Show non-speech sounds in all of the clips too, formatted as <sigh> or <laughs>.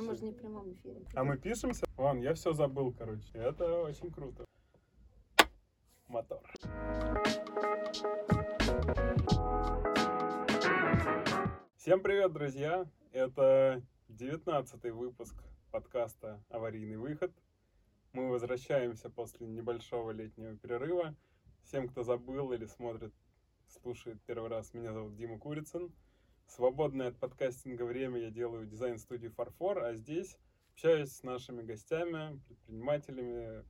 Ну, мы же не в прямом эфире. А мы пишемся? Вон, я все забыл, короче. Это очень круто. Мотор. Всем привет, друзья! Это девятнадцатый выпуск подкаста «Аварийный выход». Мы возвращаемся после небольшого летнего перерыва. Всем, кто забыл или смотрит, слушает первый раз, меня зовут Дима Курицын. Свободное от подкастинга время я делаю дизайн-студии «Фарфор», а здесь общаюсь с нашими гостями, предпринимателями,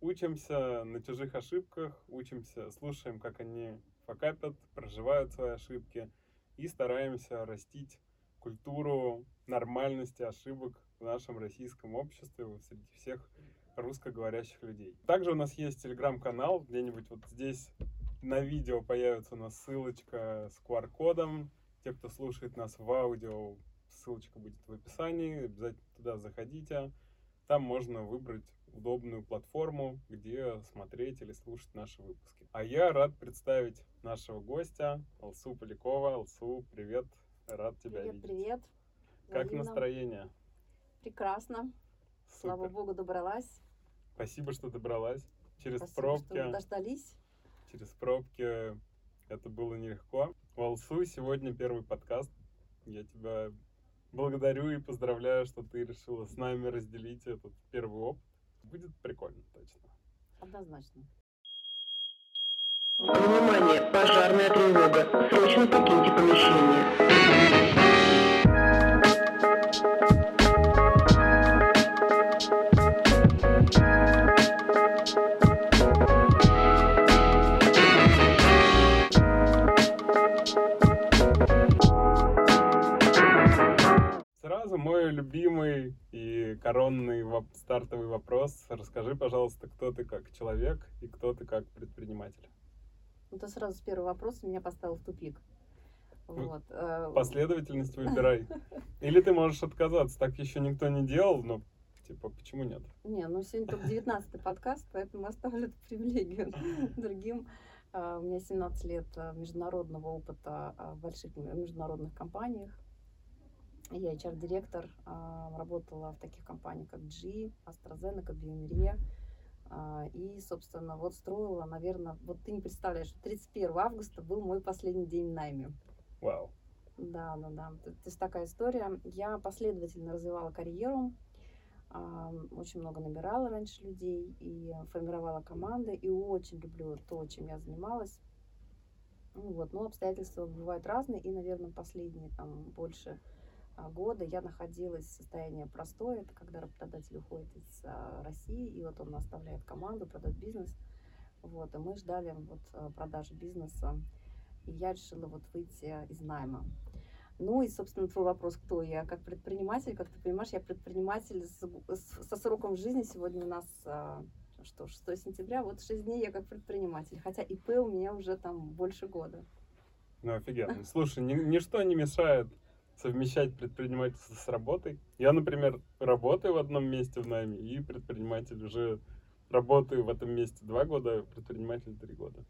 учимся на чужих ошибках, учимся, слушаем, как они факапят, проживают свои ошибки и стараемся растить культуру нормальности ошибок в нашем российском обществе среди всех русскоговорящих людей. Также у нас есть телеграм-канал, где-нибудь вот здесь на видео появится у нас ссылочка с QR-кодом. Те, кто слушает нас в аудио, ссылочка будет в описании, обязательно туда заходите. Там можно выбрать удобную платформу, где смотреть или слушать наши выпуски. А я рад представить нашего гостя, Алсу Полякова. Алсу, привет, рад тебя Привет, видеть. привет. Как Взаимно. настроение? Прекрасно. Слава Супер. богу, добралась. Спасибо, что добралась. Через Спасибо, пробки. что дождались. через пробки это было нелегко. У Алсу сегодня первый подкаст. Я тебя благодарю и поздравляю, что ты решила с нами разделить этот первый опыт. Будет прикольно, точно. Однозначно. Внимание, пожарная тревога. Срочно покиньте помещение. Коронный воп- стартовый вопрос. Расскажи, пожалуйста, кто ты как человек и кто ты как предприниматель. Ну, ты сразу с первого вопроса меня поставил в тупик. Ну, Вот. э, Последовательность <laughs> выбирай. Или ты можешь отказаться. Так еще никто не делал, но типа почему нет? Не, ну сегодня только 19 подкаст, поэтому оставлю эту привилегию <laughs> другим. А, У меня 17 лет а, международного опыта а, в больших м- международных компаниях. Я HR-директор, а, работала в таких компаниях, как GE, AstraZeneca, Biomeria. А, И, собственно, вот строила, наверное, вот ты не представляешь, что 31 августа был мой последний день в найме. Вау. Да, да, да. То, есть такая история. Я последовательно развивала карьеру, а, очень много набирала раньше людей и формировала команды, и очень люблю то, чем я занималась. Ну Вот, но обстоятельства бывают разные, и, наверное, последние там больше года я находилась в состоянии простое, это когда работодатель уходит из а, России, и вот он оставляет команду, продает бизнес. Вот, и мы ждали вот а, продажи бизнеса, и я решила вот выйти из найма. Ну и, собственно, твой вопрос, кто я как предприниматель. Как ты понимаешь, я предприниматель с- с- со сроком жизни. Сегодня у нас а, что, 6 сентября, вот 6 дней я как предприниматель. Хотя ИП у меня уже там больше года. Ну, офигенно. Слушай, ни- ничто не мешает совмещать предпринимательство с работой. Я, например, работаю в одном месте в найме и предприниматель уже работаю в этом месте два года, а предприниматель три года.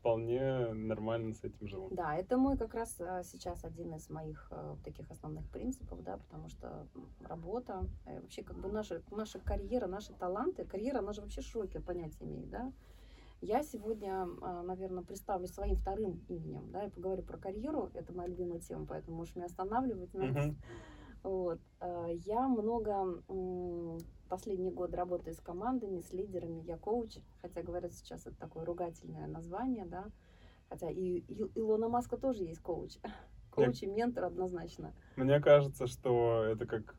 Вполне нормально с этим живу. Да, это мой как раз а, сейчас один из моих а, таких основных принципов, да, потому что работа, э, вообще как бы наша, наша карьера, наши таланты, карьера, она же вообще широкие понятия имеет, да. Я сегодня, наверное, представлю своим вторым именем, да, и поговорю про карьеру, это моя любимая тема, поэтому можешь меня останавливать. Мгм. Вот. а, Я много последние годы работаю с командами, с лидерами, я коуч, хотя говорят сейчас это такое ругательное название, да, хотя и и- Илона Маска тоже есть коуч, <laughs> коуч и ментор однозначно. Мне кажется, что это как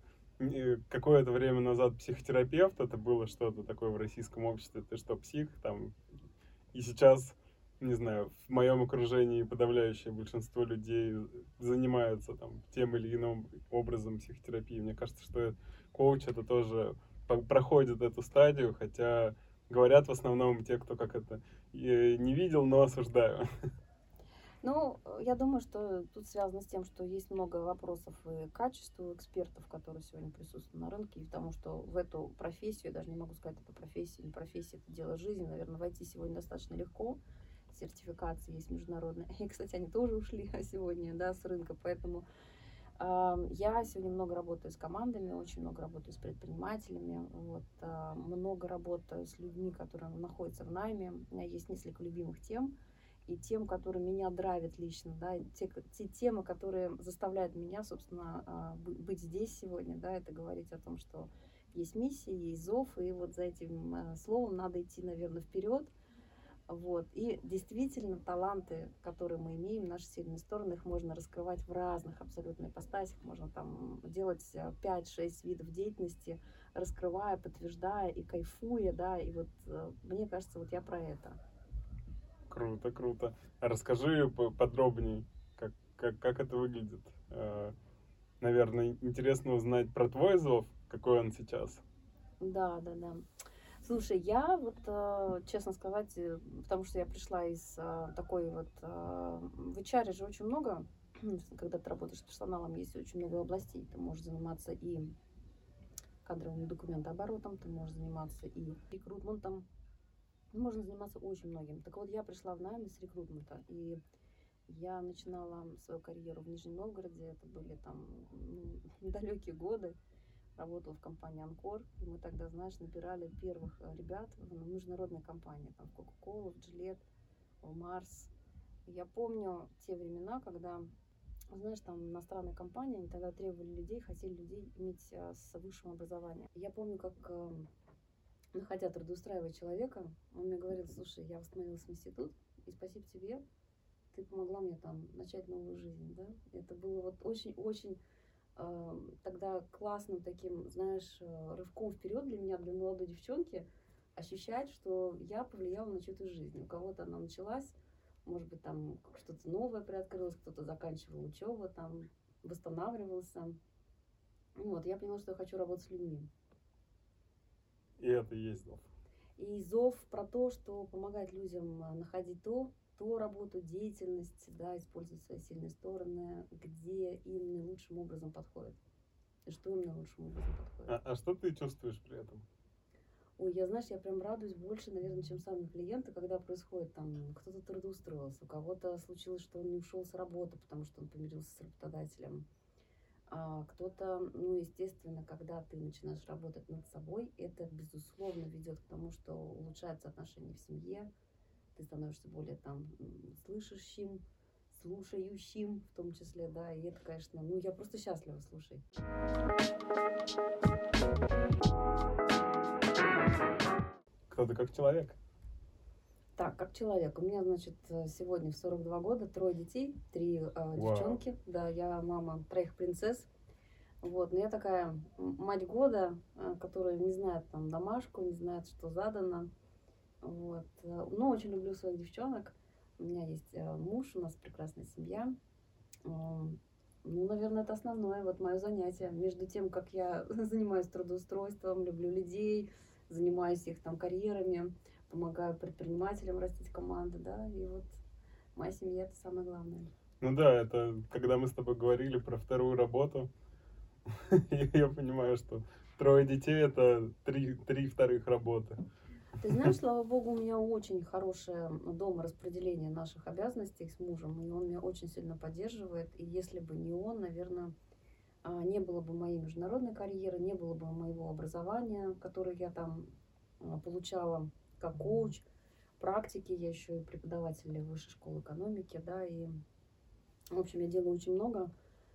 какое-то время назад психотерапевт, это было что-то такое в российском обществе, ты что, псих, там, и сейчас, не знаю, в моем окружении подавляющее большинство людей занимаются там тем или иным образом психотерапии. Мне кажется, что коуч это тоже проходит эту стадию, хотя говорят в основном те, кто как это э, не видел, но осуждаю. <laughs> Ну, э, я думаю, что тут связано с тем, что есть много вопросов и качеству экспертов, которые сегодня присутствуют на рынке, и к тому, что в эту профессию, я даже не могу сказать, это профессия, не профессия, это дело жизни, наверное, войти сегодня достаточно легко. Сертификации есть международные. <laughs> И, кстати, они тоже ушли <laughs> сегодня, да, с рынка, поэтому Я сегодня много работаю с командами, очень много работаю с предпринимателями, вот, а, много работаю с людьми, которые находятся в найме. У меня есть несколько любимых тем, и тем, которые меня драйвят лично, да, те, те темы, которые заставляют меня, собственно, а, бы- быть здесь сегодня, да, это говорить о том, что есть миссия, есть зов, и вот за этим а, словом надо идти, наверное, вперед, вот. И действительно, таланты, которые мы имеем, наши сильные стороны, их можно раскрывать в разных абсолютно ипостасях. Можно там делать 5-6 видов деятельности, раскрывая, подтверждая и кайфуя, да. И вот мне кажется, вот я про это. Круто, круто. Расскажи по- подробней, как, как, как это выглядит. Э, Наверное, интересно узнать про твой зов, какой он сейчас. Да, да, да. Слушай, я вот, э, честно сказать, э, потому что я пришла из такой вот... В HR же очень много, <clears throat> когда ты работаешь с персоналом, есть очень много областей. Ты можешь заниматься и кадровым документооборотом, ты можешь заниматься и рекрутментом, можно заниматься очень многим. Так вот, я пришла в найм с рекрутмента, и я начинала свою карьеру в Нижнем Новгороде, это были там ну, <laughs> далекие годы, работала в компании Анкор, и мы тогда, знаешь, набирали первых э, ребят в международной компании, там в Кока-Колу, в Джилет, в. И Я помню те времена, когда, знаешь, там иностранные компании, они тогда требовали людей, хотели людей иметь э, с высшим образованием. Я помню, как находя трудоустраивать человека, он мне говорил, слушай, я восстановилась в институт, и спасибо тебе, ты помогла мне там начать новую жизнь, да. Это было вот очень-очень э, тогда классным таким, знаешь, э, рывком вперед для меня, для молодой девчонки, ощущать, что я повлияла на чью-то жизнь. У кого-то она началась, может быть, там что-то новое приоткрылось, кто-то заканчивал учебу, там восстанавливался. Вот, я поняла, что я хочу работать с людьми. И это и есть зов. И зов про то, что помогать людям а, находить то, ту работу, деятельность, да, использовать свои сильные стороны, где им наилучшим образом подходит. И что им наилучшим образом подходит. А, а что ты чувствуешь при этом? Ой, я, знаешь, я прям радуюсь больше, наверное, чем сами клиенты, когда происходит там, кто-то трудоустроился, у кого-то случилось, что он не ушел с работы, потому что он помирился с работодателем. А кто-то, ну, естественно, когда ты начинаешь работать над собой, это, безусловно, ведет к тому, что улучшаются отношения в семье, ты становишься более там слышащим, слушающим в том числе, да, и это, конечно, ну, я просто счастлива, слушай. Кто ты как человек? Так, как человек. У меня, значит, э, сегодня в 42 года трое детей, три э, девчонки. Да, я мама троих принцесс. Вот, но я такая мать года, э, которая не знает там домашку, не знает, что задано. Вот. э, Но очень люблю своих девчонок. У меня есть муж, у нас прекрасная семья. Ну, наверное, это основное вот мое занятие. Между тем, как я <laughs> занимаюсь трудоустройством, люблю людей, занимаюсь их там карьерами, помогаю предпринимателям растить команды, да, и вот моя семья это самое главное. Ну да, это когда мы с тобой говорили про вторую работу, <laughs> я понимаю, что трое детей это три, три вторых работы. Ты знаешь, слава богу, у меня очень хорошее дома распределение наших обязанностей с мужем, и он меня очень сильно поддерживает, и если бы не он, наверное, а, не было бы моей международной карьеры, не было бы моего образования, которое я там а, получала как коуч, практики, я еще и преподаватель высшей школы экономики, да, и, в общем, я делаю очень много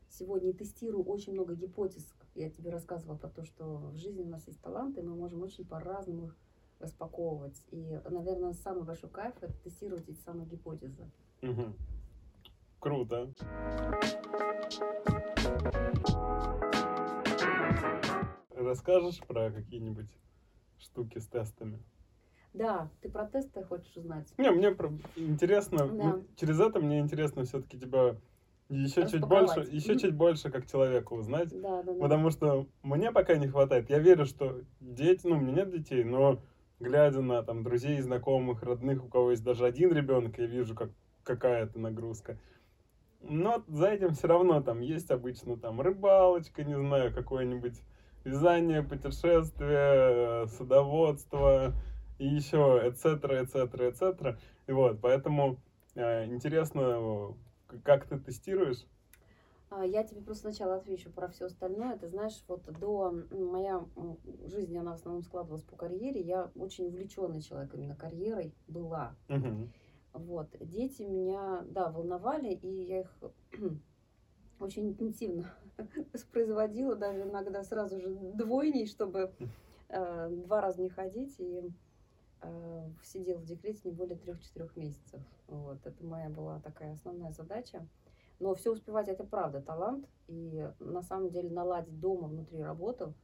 сегодня и тестирую очень много гипотез. Я тебе рассказывала про то, что в жизни у нас есть таланты, мы можем очень по-разному их распаковывать. И, наверное, самый большой кайф это тестировать эти самые гипотезы. Мгм. Круто. Расскажешь про какие-нибудь штуки с тестами? Да, ты про тесты хочешь узнать? Не, мне про- интересно, Да. через это мне интересно все-таки тебя еще чуть больше, еще чуть больше как человека узнать. Да, да, да. Потому что мне пока не хватает. Я верю, что дети, ну, у меня нет детей, но глядя на там друзей, знакомых, родных, у кого есть даже один ребенок, я вижу, как какая это нагрузка. Но за этим все равно там есть обычно там рыбалочка, не знаю, какое-нибудь вязание, путешествие, садоводство и еще, etc., etc., etc. И вот, поэтому э, интересно, э, как ты тестируешь? А, Я тебе просто сначала отвечу про все остальное. Ты знаешь, вот до моя жизнь, она в основном складывалась по карьере. Я очень увлеченный человек именно карьерой была. Мгм. Вот. Дети меня, да, волновали, и я их <clears throat> очень интенсивно <laughs> воспроизводила, даже иногда сразу же двойней, чтобы э, два раза не ходить, и э, сидела в декрете не более трех-четырех месяцев. Вот. Это моя была такая основная задача. Но все успевать это правда талант, и на самом деле наладить дома внутри работу,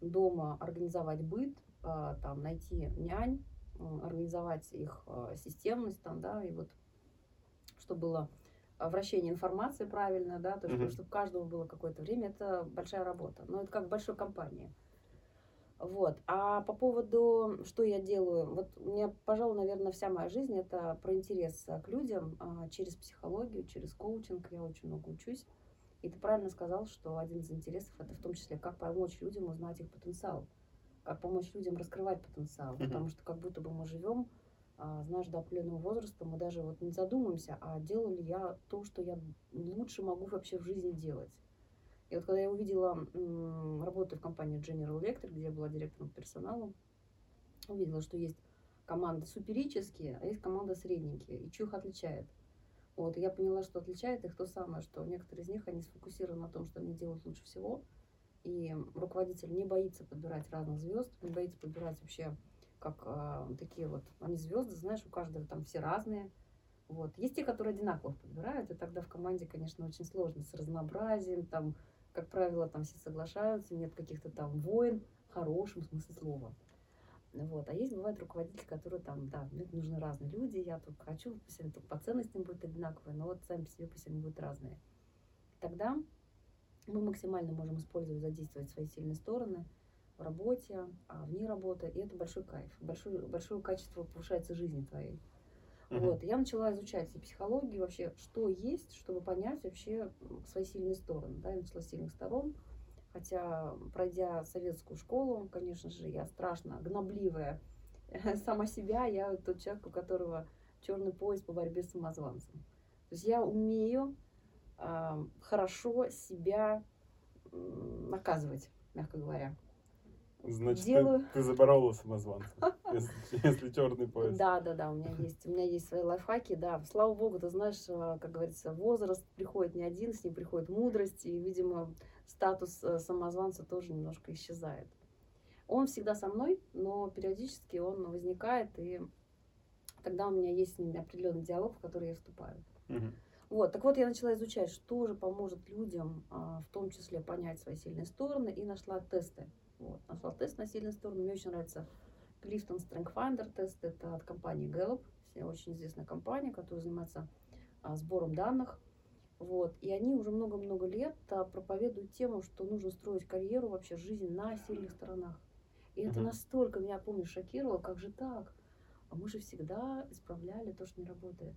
дома организовать быт, а, там найти нянь, организовать их а, системность там, да, и вот чтобы было вращение информации правильно, да, то есть, Мгм. чтобы каждому было какое-то время, это большая работа. Но это как в большой компании. Вот. А по поводу, что я делаю, вот у меня, пожалуй, наверное, вся моя жизнь это про интерес а, к людям а, через психологию, через коучинг. Я очень много учусь. И ты правильно сказал, что один из интересов это в том числе, как помочь людям узнать их потенциал, как помочь людям раскрывать потенциал. Потому что как будто бы мы живем, а, знаешь, до определенного возраста, мы даже вот не задумаемся, а делаю ли я то, что я лучше могу вообще в жизни делать. И вот когда я увидела, м, работаю в компании General Electric, где я была директором по персоналу, увидела, что есть команды суперические, а есть команда средненькие. И их отличает? Вот, и я поняла, что отличает их то самое, что некоторые из них, они сфокусированы на том, что они делают лучше всего. И руководитель не боится подбирать разных звезд, не боится подбирать вообще как а, такие вот, они звезды, знаешь, у каждого там все разные. Вот. Есть те, которые одинаковых подбирают, и тогда в команде, конечно, очень сложно с разнообразием, там, как правило, там все соглашаются, нет каких-то там войн, в хорошем смысле слова. Вот. А есть, бывают руководители, которые там, да, мне нужны разные люди, я только хочу, пусть они только по ценностям будут одинаковые, но вот сами по себе пусть они будут разные. Тогда мы максимально можем использовать, задействовать свои сильные стороны в работе, а вне работы, и это большой кайф, большое, большое качество повышается жизни твоей. Мгм. Вот, я начала изучать и психологию вообще, что есть, чтобы понять вообще свои сильные стороны. Да, я начала с сильных сторон, хотя, пройдя советскую школу, конечно же, я страшно гнобливая <laughs> сама себя, я тот человек, у которого черный пояс по борьбе с самозванцем. То есть я умею а, хорошо себя м, наказывать, мягко говоря. Значит, ты- Делаю. ты, заборола самозванца, если, если черный пояс. Да, да, да, у меня есть, у меня есть свои лайфхаки, да. Слава богу, ты знаешь, а, как говорится, возраст приходит не один, с ним приходит мудрость, и, видимо, статус э, самозванца тоже немножко исчезает. Он всегда со мной, но периодически он возникает, и тогда у меня есть с ним определенный диалог, в который я вступаю. Вот, так вот, я начала изучать, что же поможет людям, а, в том числе понять свои сильные стороны, и нашла тесты. Вот, нашла тест на сильные стороны. Мне очень нравится Clifton Strength Finder тест. Это от компании Gallup, все- очень известная компания, которая занимается а, сбором данных. Вот, и они уже много-много лет а, проповедуют тему, что нужно строить карьеру, вообще жизнь на сильных сторонах. И это Мгм. настолько меня, помню, шокировало, как же так? А мы же всегда исправляли то, что не работает.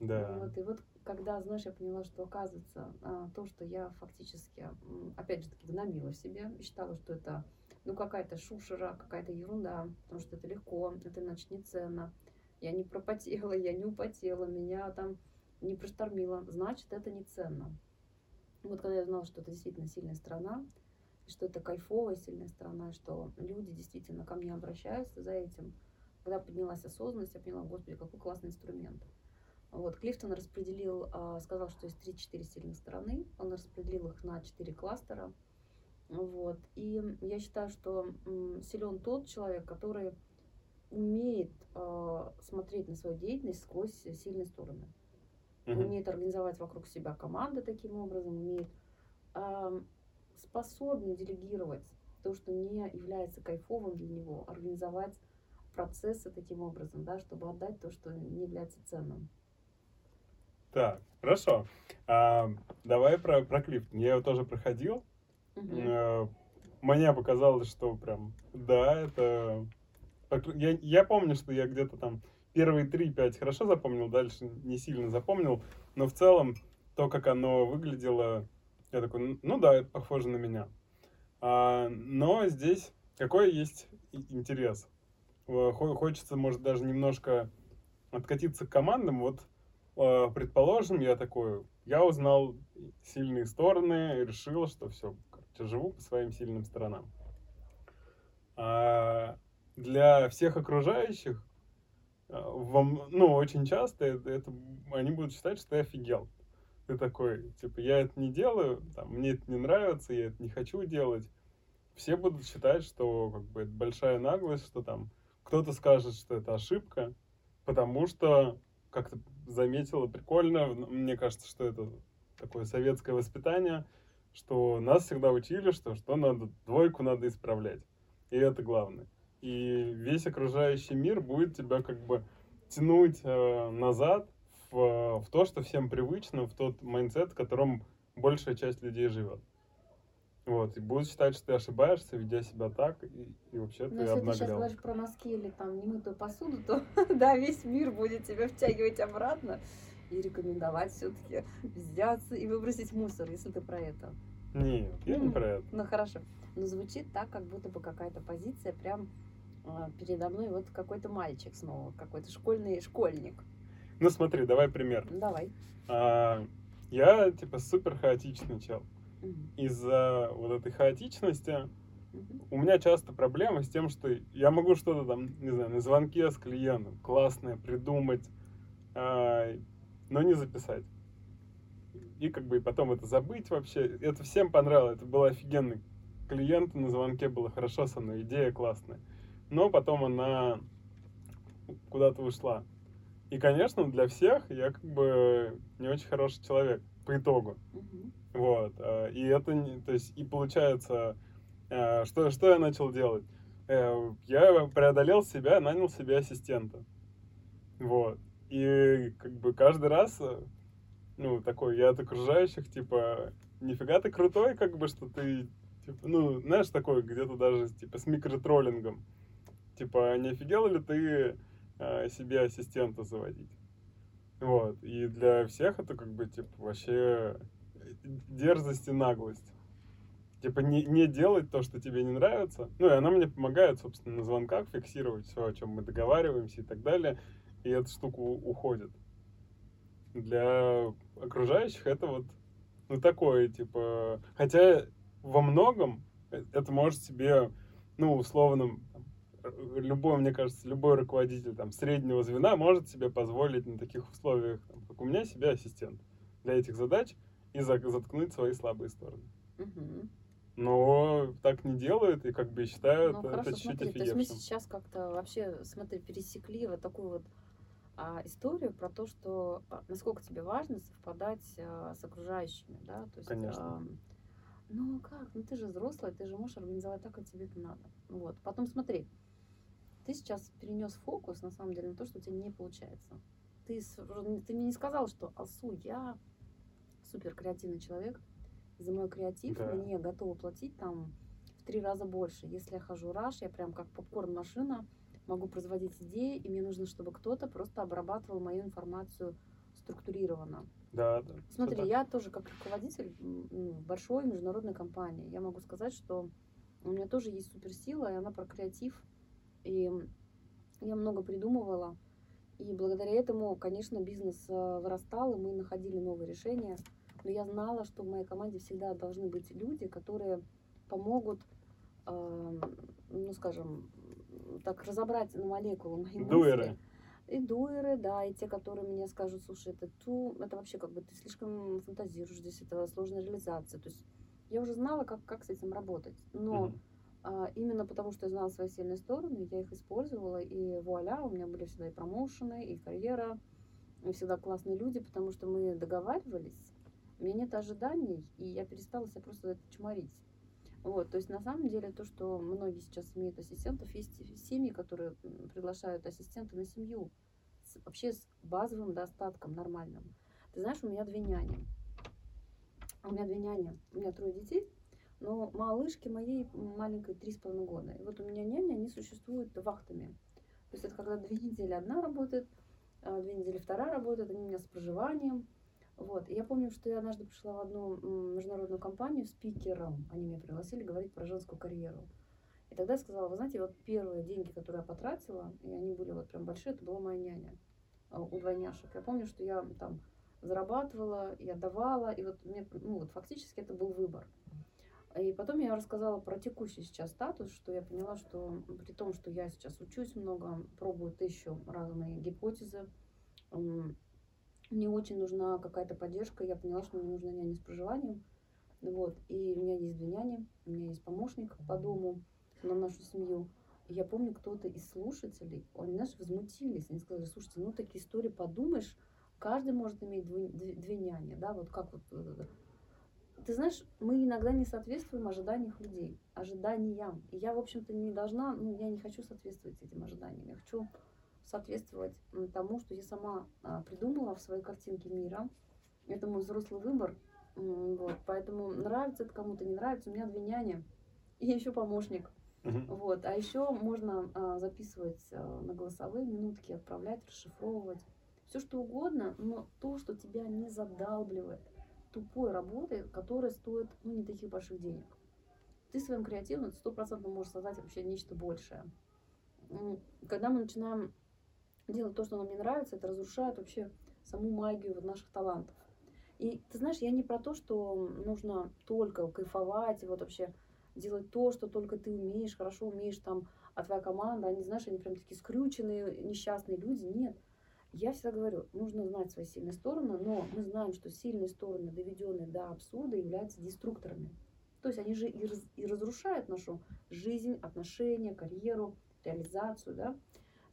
Да. Вот, и вот когда, знаешь, я поняла, что оказывается а, то, что я фактически, опять же таки, гномила себе, считала, что это ну какая-то шушера, какая-то ерунда, потому что это легко, это значит не ценно. Я не пропотела, я не употела, меня там не проштормило, значит это не ценно. Вот когда я узнала, что это действительно сильная страна, что это кайфовая сильная страна, что люди действительно ко мне обращаются за этим, когда поднялась осознанность, я поняла, господи, какой классный инструмент. Вот, Клифтон распределил, а, сказал, что есть 3-4 сильных стороны. Он распределил их на 4 кластера. Вот. И я считаю, что силен тот человек, который умеет а, смотреть на свою деятельность сквозь сильные стороны. Мгм. Умеет организовать вокруг себя команды таким образом, умеет а, способен делегировать то, что не является кайфовым для него, организовать процессы таким образом, да, чтобы отдать то, что не является ценным. Так, хорошо. А, давай про, про Клифтон. Я его тоже проходил. Э, Мне показалось, что прям, да, это... Я, я помню, что я где-то там первые 3-5 хорошо запомнил, дальше не сильно запомнил, но в целом то, как оно выглядело, я такой, «Ну- да, это похоже на меня. А, но здесь какой есть интерес? Хо- Хочется, может, даже немножко откатиться к командам. Вот, предположим, я такой, я узнал сильные стороны, решил, что все, короче, живу по своим сильным сторонам. А для всех окружающих, а, вам, ну, очень часто это, это, они будут считать, что ты офигел. Ты такой, типа, я это не делаю, там, мне это не нравится, я это не хочу делать. Все будут считать, что как бы это большая наглость, что там кто-то скажет, что это ошибка, потому что, как то заметила, прикольно, мне кажется, что это такое советское воспитание, что нас всегда учили, что что надо, двойку надо исправлять. И это главное. И весь окружающий мир будет тебя как бы тянуть э, назад в, в то, что всем привычно, в тот mindset, в котором большая часть людей живет. Вот, и будут считать, что ты ошибаешься, ведя себя так, и, и вообще Ну, ты если ты сейчас говоришь про носки или там немытую посуду, то <laughs> да, весь мир будет тебя втягивать обратно и рекомендовать все-таки взяться и выбросить мусор, если ты про это. Нет, я не про это. Ну хорошо. Но звучит так, как будто бы какая-то позиция прям а, передо мной вот какой-то мальчик снова, какой-то школьный школьник. Ну смотри, давай пример. Давай. А, я типа супер хаотичный чел. Из-за вот этой хаотичности у меня часто проблемы с тем, что я могу что-то там, не знаю, на звонке с клиентом классное придумать, а, но не записать. И как бы и потом это забыть вообще. Это всем понравилось. Это был офигенный клиент на звонке, было хорошо со мной, идея классная. Но потом она куда-то ушла. И, конечно, для всех я как бы не очень хороший человек по итогу. Мгм. Вот. э, И это, то есть, и получается, э, что, что я начал делать? Э, Я преодолел себя, нанял себе ассистента. Вот. И как бы каждый раз, ну, такой, я от окружающих, типа, нифига ты крутой, как бы, что ты, типа, ну, знаешь, такой, где-то даже, типа, с микротроллингом. Типа, не офигел ли ты себе ассистента заводить? Вот. И для всех это, как бы, типа, вообще дерзость и наглость. Типа не, не делать то, что тебе не нравится. Ну и она мне помогает, собственно, на звонках фиксировать все, о чем мы договариваемся и так далее. И эта штука уходит. Для окружающих это вот ну такое, типа. Хотя во многом это может себе, ну, условно, любой, мне кажется, любой руководитель там среднего звена может себе позволить на таких условиях, там, как у меня, себе ассистент для этих задач и за- заткнуть свои слабые стороны. Но так не делают и как бы считают Ну это хорошо, чуть-чуть смотри, то есть мы офигевшим. сейчас как-то вообще, смотри, пересекли вот такую вот а, историю про то, что а, насколько тебе важно совпадать а, с окружающими, да, то есть, Конечно. ам, ну как, ну ты же взрослый, ты же можешь организовать так, как тебе это надо, вот. Потом смотри, ты сейчас перенес фокус на самом деле на то, что у тебя не получается. Ты, ты мне не сказал, что Алсу, я супер креативный человек, за мой креатив Да. мне готовы платить там в три раза больше. Если я хожу раш, я прям как попкорн-машина, могу производить идеи, и мне нужно, чтобы кто-то просто обрабатывал мою информацию структурированно. Да, да. Смотри, я тоже как руководитель м, большой международной компании, я могу сказать, что у меня тоже есть суперсила, и она про креатив. И я много придумывала. И благодаря этому, конечно, бизнес э, вырастал, и мы находили новые решения. Но я знала, что в моей команде всегда должны быть люди, которые помогут, эм, ну, скажем, так разобрать на молекулы мои мысли. Дуэры. И дуэры, да, и те, которые мне скажут, слушай, это ту, это вообще как бы ты слишком фантазируешь, здесь это сложная реализация. То есть я уже знала, как, как с этим работать. Но Мгм. а, именно потому, что я знала свои сильные стороны, я их использовала, и вуаля, у меня были всегда и промоушены, и карьера, и всегда классные люди, потому что мы договаривались, у меня нет ожиданий, и я перестала себя просто это чморить. Вот, то есть на самом деле то, что многие сейчас имеют ассистентов, есть семьи, которые приглашают ассистента на семью, с- вообще с базовым достатком нормальным. Ты знаешь, у меня две няни. У меня две няни, у меня трое детей, но малышке моей маленькой три с половиной года. И вот у меня няня, они существуют вахтами. То есть это когда две недели одна работает, а, две недели вторая работает, они у меня с проживанием. Вот. Я помню, что я однажды пришла в одну международную компанию спикером. Они меня пригласили говорить про женскую карьеру. И тогда я сказала, вы знаете, вот первые деньги, которые я потратила, и они были вот прям большие, это была моя няня а, у двойняшек. Я помню, что я там зарабатывала, я давала, и вот мне, ну, вот фактически это был выбор. И потом я рассказала про текущий сейчас статус, что я поняла, что при том, что я сейчас учусь много, пробую тысячу разные гипотезы, мне очень нужна какая-то поддержка. Я поняла, что мне нужна няня с проживанием. Вот. И у меня есть две няни, у меня есть помощник по дому на нашу семью. И я помню, кто-то из слушателей, они, знаешь, возмутились. Они сказали, слушайте, ну такие истории, подумаешь, каждый может иметь две, две, две няни, да, вот как вот э, ты знаешь, мы иногда не соответствуем ожиданиям людей, ожиданиям. И я, в общем-то, не должна, ну, я не хочу соответствовать этим ожиданиям. Я хочу соответствовать тому, что я сама а, придумала в своей картинке мира. Это мой взрослый выбор. Вот, поэтому нравится это кому-то, не нравится. У меня две няни и еще помощник. Мгм. Вот. А еще можно а, записывать а, на голосовые минутки, отправлять, расшифровывать. Все что угодно, но то, что тебя не задалбливает тупой работы, которая стоит ну, не таких больших денег. Ты своим креативом стопроцентно можешь создать вообще нечто большее. Когда мы начинаем делать то, что нам не нравится, это разрушает вообще саму магию вот наших талантов. И ты знаешь, я не про то, что нужно только кайфовать и вот вообще делать то, что только ты умеешь, хорошо умеешь там, а твоя команда, они, знаешь, они прям такие скрюченные, несчастные люди. Нет. Я всегда говорю, нужно знать свои сильные стороны, но мы знаем, что сильные стороны, доведенные до абсурда, являются деструкторами. То есть они же и, раз- и разрушают нашу жизнь, отношения, карьеру, реализацию, да.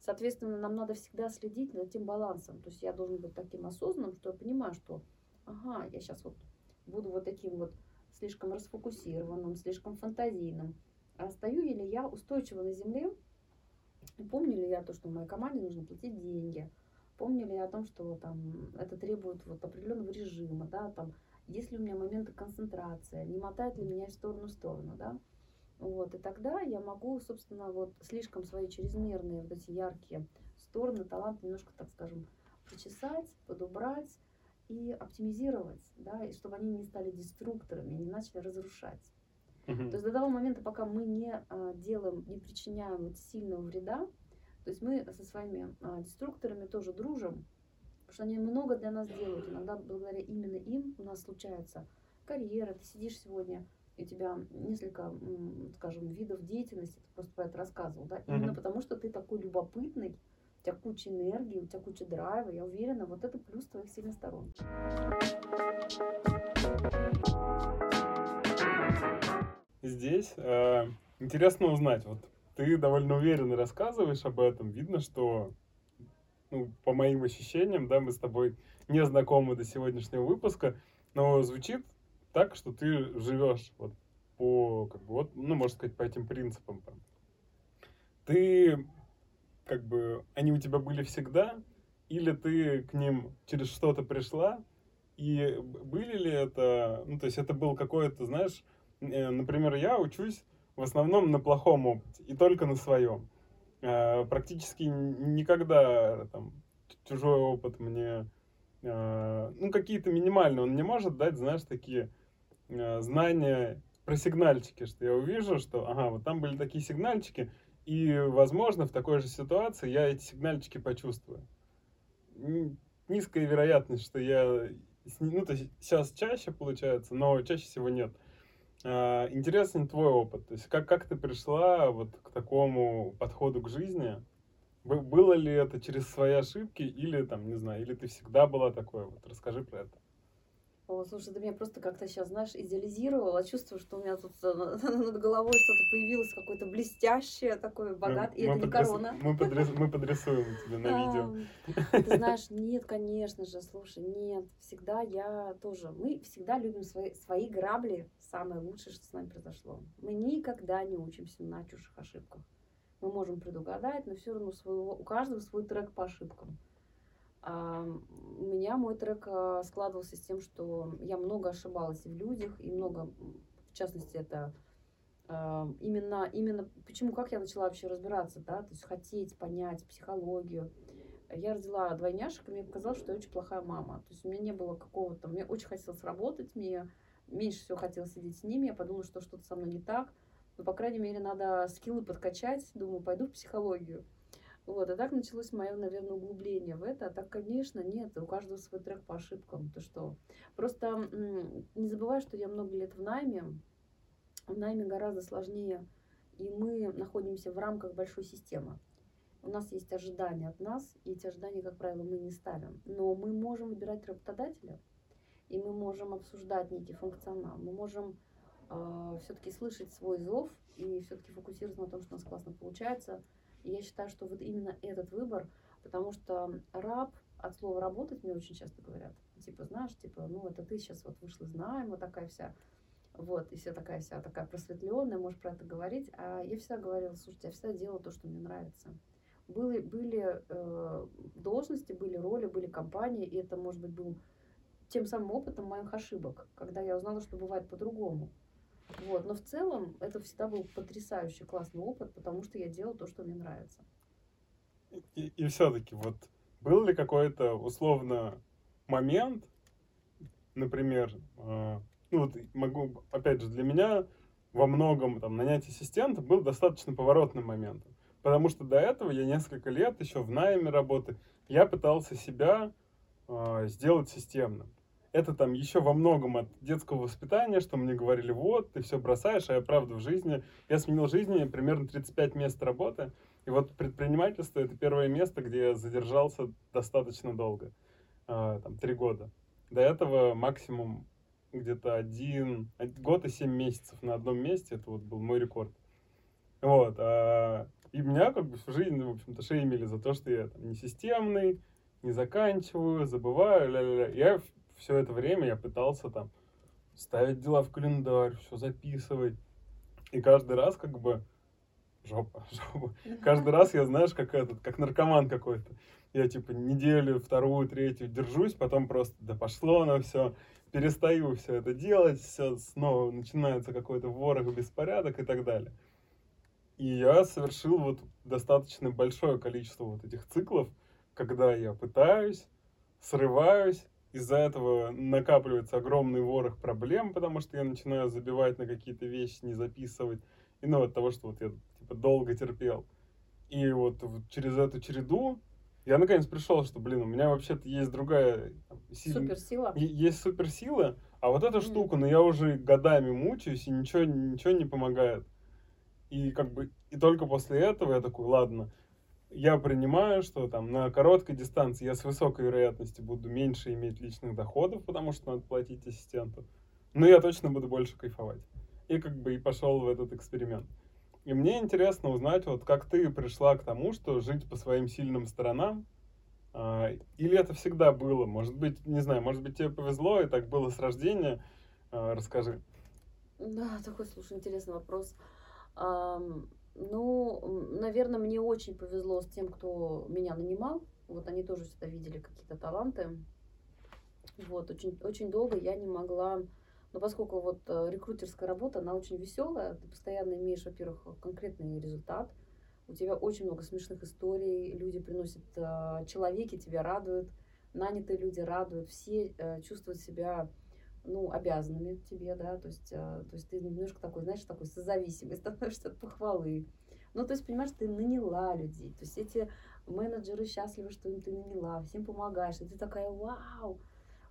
Соответственно, нам надо всегда следить за этим балансом. То есть я должен быть таким осознанным, что я понимаю, что, ага, я сейчас вот буду вот таким вот слишком расфокусированным, слишком фантазийным. А стою ли я устойчиво на земле? И помню ли я то, что моей команде нужно платить деньги? Помню ли я о том, что там это требует вот определенного режима, да, там, есть ли у меня моменты концентрации, не мотает ли меня из стороны в сторону, да? Вот, и тогда я могу, собственно, вот слишком свои чрезмерные вот эти яркие стороны, талант немножко, так скажем, причесать, подубрать и оптимизировать, да, и чтобы они не стали деструкторами, не начали разрушать. Мгм. То есть до того момента, пока мы не а, делаем, не причиняем вот сильного вреда, то есть мы со своими а, деструкторами тоже дружим, потому что они много для нас делают. Иногда благодаря именно им у нас случается карьера. Ты сидишь сегодня, у тебя несколько, скажем, видов деятельности, ты просто про это рассказывал, да, именно Мгм. потому что ты такой любопытный, у тебя куча энергии, у тебя куча драйва, я уверена, вот это плюс твоих сильных сторон. Здесь э, интересно узнать, вот ты довольно уверенно рассказываешь об этом, видно, что, ну, по моим ощущениям, да, мы с тобой не знакомы до сегодняшнего выпуска, но звучит так, что ты живешь вот по, как бы, вот, ну, можно сказать, по этим принципам. там. Ты, как бы, они у тебя были всегда, или ты к ним через что-то пришла, и были ли это, ну, то есть это был какой-то, знаешь, Э, Например, я учусь в основном на плохом опыте и только на своем. Э, Практически никогда там, чужой опыт мне, э, ну, какие-то минимальные, он не может дать, знаешь, такие э, знания про сигнальчики, что я увижу, что, ага, вот там были такие сигнальчики, и, возможно, в такой же ситуации я эти сигнальчики почувствую. Низкая вероятность, что я, ну, то есть сейчас чаще получается, но чаще всего нет. А, Интересен твой опыт. То есть как, как ты пришла вот к такому подходу к жизни? Бы- Было ли это через свои ошибки или там, не знаю, или ты всегда была такой? Вот расскажи про это. О, слушай, ты меня просто как-то сейчас, знаешь, идеализировала. Чувствую, что у меня тут э, <laughs> над головой что-то появилось какое-то блестящее, такое богатое. И Мы- это не подрис- корона. Мы, подрис- мы подрисуем тебе на видео. Ты знаешь, нет, конечно же, слушай, нет. Всегда я тоже. Мы всегда любим свои, свои грабли. Самое лучшее, что с нами произошло. Мы никогда не учимся на чужих ошибках. Мы можем предугадать, но все равно своего, у каждого свой трек по ошибкам. У меня мой трек а, складывался с тем, что я много ошибалась в людях, и много, в частности, это именно, именно, почему, как я начала вообще разбираться, да, то есть хотеть понять психологию. Я родила двойняшек, и мне показалось, что я очень плохая мама. То есть у меня не было какого-то, мне очень хотелось работать, мне меньше всего хотелось сидеть с ними, я подумала, что что-то со мной не так. Но, по крайней мере, надо скиллы подкачать. Думаю, пойду в психологию. Вот, а так началось мое, наверное, углубление в это. А так, конечно, нет, у каждого свой трек по ошибкам. Ты что? Просто не забывай, что я много лет в найме. В найме гораздо сложнее, и мы находимся в рамках большой системы. У нас есть ожидания от нас, и эти ожидания, как правило, мы не ставим. Но мы можем выбирать работодателя, и мы можем обсуждать некий функционал. Мы можем э, все-таки слышать свой зов и все-таки фокусироваться на том, что у нас классно получается. И я считаю, что вот именно этот выбор, потому что раб от слова работать мне очень часто говорят. Типа, знаешь, типа, ну это ты сейчас вот вышла из найма, такая вся, вот, и вся такая вся такая просветленная, можешь про это говорить. А я всегда говорила, слушайте, я всегда делала то, что мне нравится. Были, были э, должности, были роли, были компании, и это, может быть, был тем самым опытом моих ошибок, когда я узнала, что бывает по-другому. Вот. Но в целом это всегда был потрясающий классный опыт, потому что я делала то, что мне нравится. И, и все-таки вот был ли какой-то условно момент, например, э, ну вот могу, опять же, для меня во многом там нанять ассистента был достаточно поворотным моментом. Потому что до этого я несколько лет еще в найме работы, я пытался себя э, сделать системным это там еще во многом от детского воспитания, что мне говорили, вот, ты все бросаешь, а я правда в жизни, я сменил жизни примерно 35 мест работы, и вот предпринимательство это первое место, где я задержался достаточно долго, э, там, три года. До этого максимум где-то один, год и семь месяцев на одном месте, это вот был мой рекорд. Вот, а, и меня как бы всю жизнь, в общем-то, шеймили за то, что я там, не системный, не заканчиваю, забываю, ля-ля-ля. Я все это время я пытался там ставить дела в календарь, все записывать. И каждый раз как бы жопа, <laughs> жопа. Каждый раз я, знаешь, как этот, как наркоман какой-то. Я типа неделю, вторую, третью держусь, потом просто да пошло на все, перестаю все это делать, все снова начинается какой-то ворох, беспорядок и так далее. И я совершил вот достаточно большое количество вот этих циклов, когда я пытаюсь, срываюсь, из-за этого накапливается огромный ворох проблем, потому что я начинаю забивать на какие-то вещи, не записывать. И ну, от того, что вот я типа долго терпел. И вот через эту череду я наконец пришел, что, блин, у меня вообще-то есть другая сила. Суперсила. Есть суперсила, а вот эта mm. штука, ну я уже годами мучаюсь, и ничего, ничего не помогает. И как бы, и только после этого я такой, ладно, я принимаю, что там на короткой дистанции я с высокой вероятностью буду меньше иметь личных доходов, потому что надо платить ассистенту. Но я точно буду больше кайфовать. И как бы и пошел в этот эксперимент. И мне интересно узнать, вот как ты пришла к тому, что жить по своим сильным сторонам, а, или это всегда было? Может быть, не знаю, может быть тебе повезло, и так было с рождения. А, расскажи. Да, такой, слушай, интересный вопрос. Ну, наверное, мне очень повезло с тем, кто меня нанимал. Вот они тоже всегда видели какие-то таланты. Вот, очень, очень долго я не могла, но поскольку вот э, рекрутерская работа, она очень веселая, ты постоянно имеешь, во-первых, конкретный результат, у тебя очень много смешных историй, люди приносят, э, человеки тебя радуют, нанятые люди радуют, все э, чувствуют себя ну, обязанными тебе, да, то есть, э, то есть ты немножко такой, знаешь, такой созависимый <laughs> становишься от похвалы. Ну, то есть, понимаешь, ты наняла людей, то есть эти менеджеры счастливы, что им ты наняла, всем помогаешь, и ты такая, вау,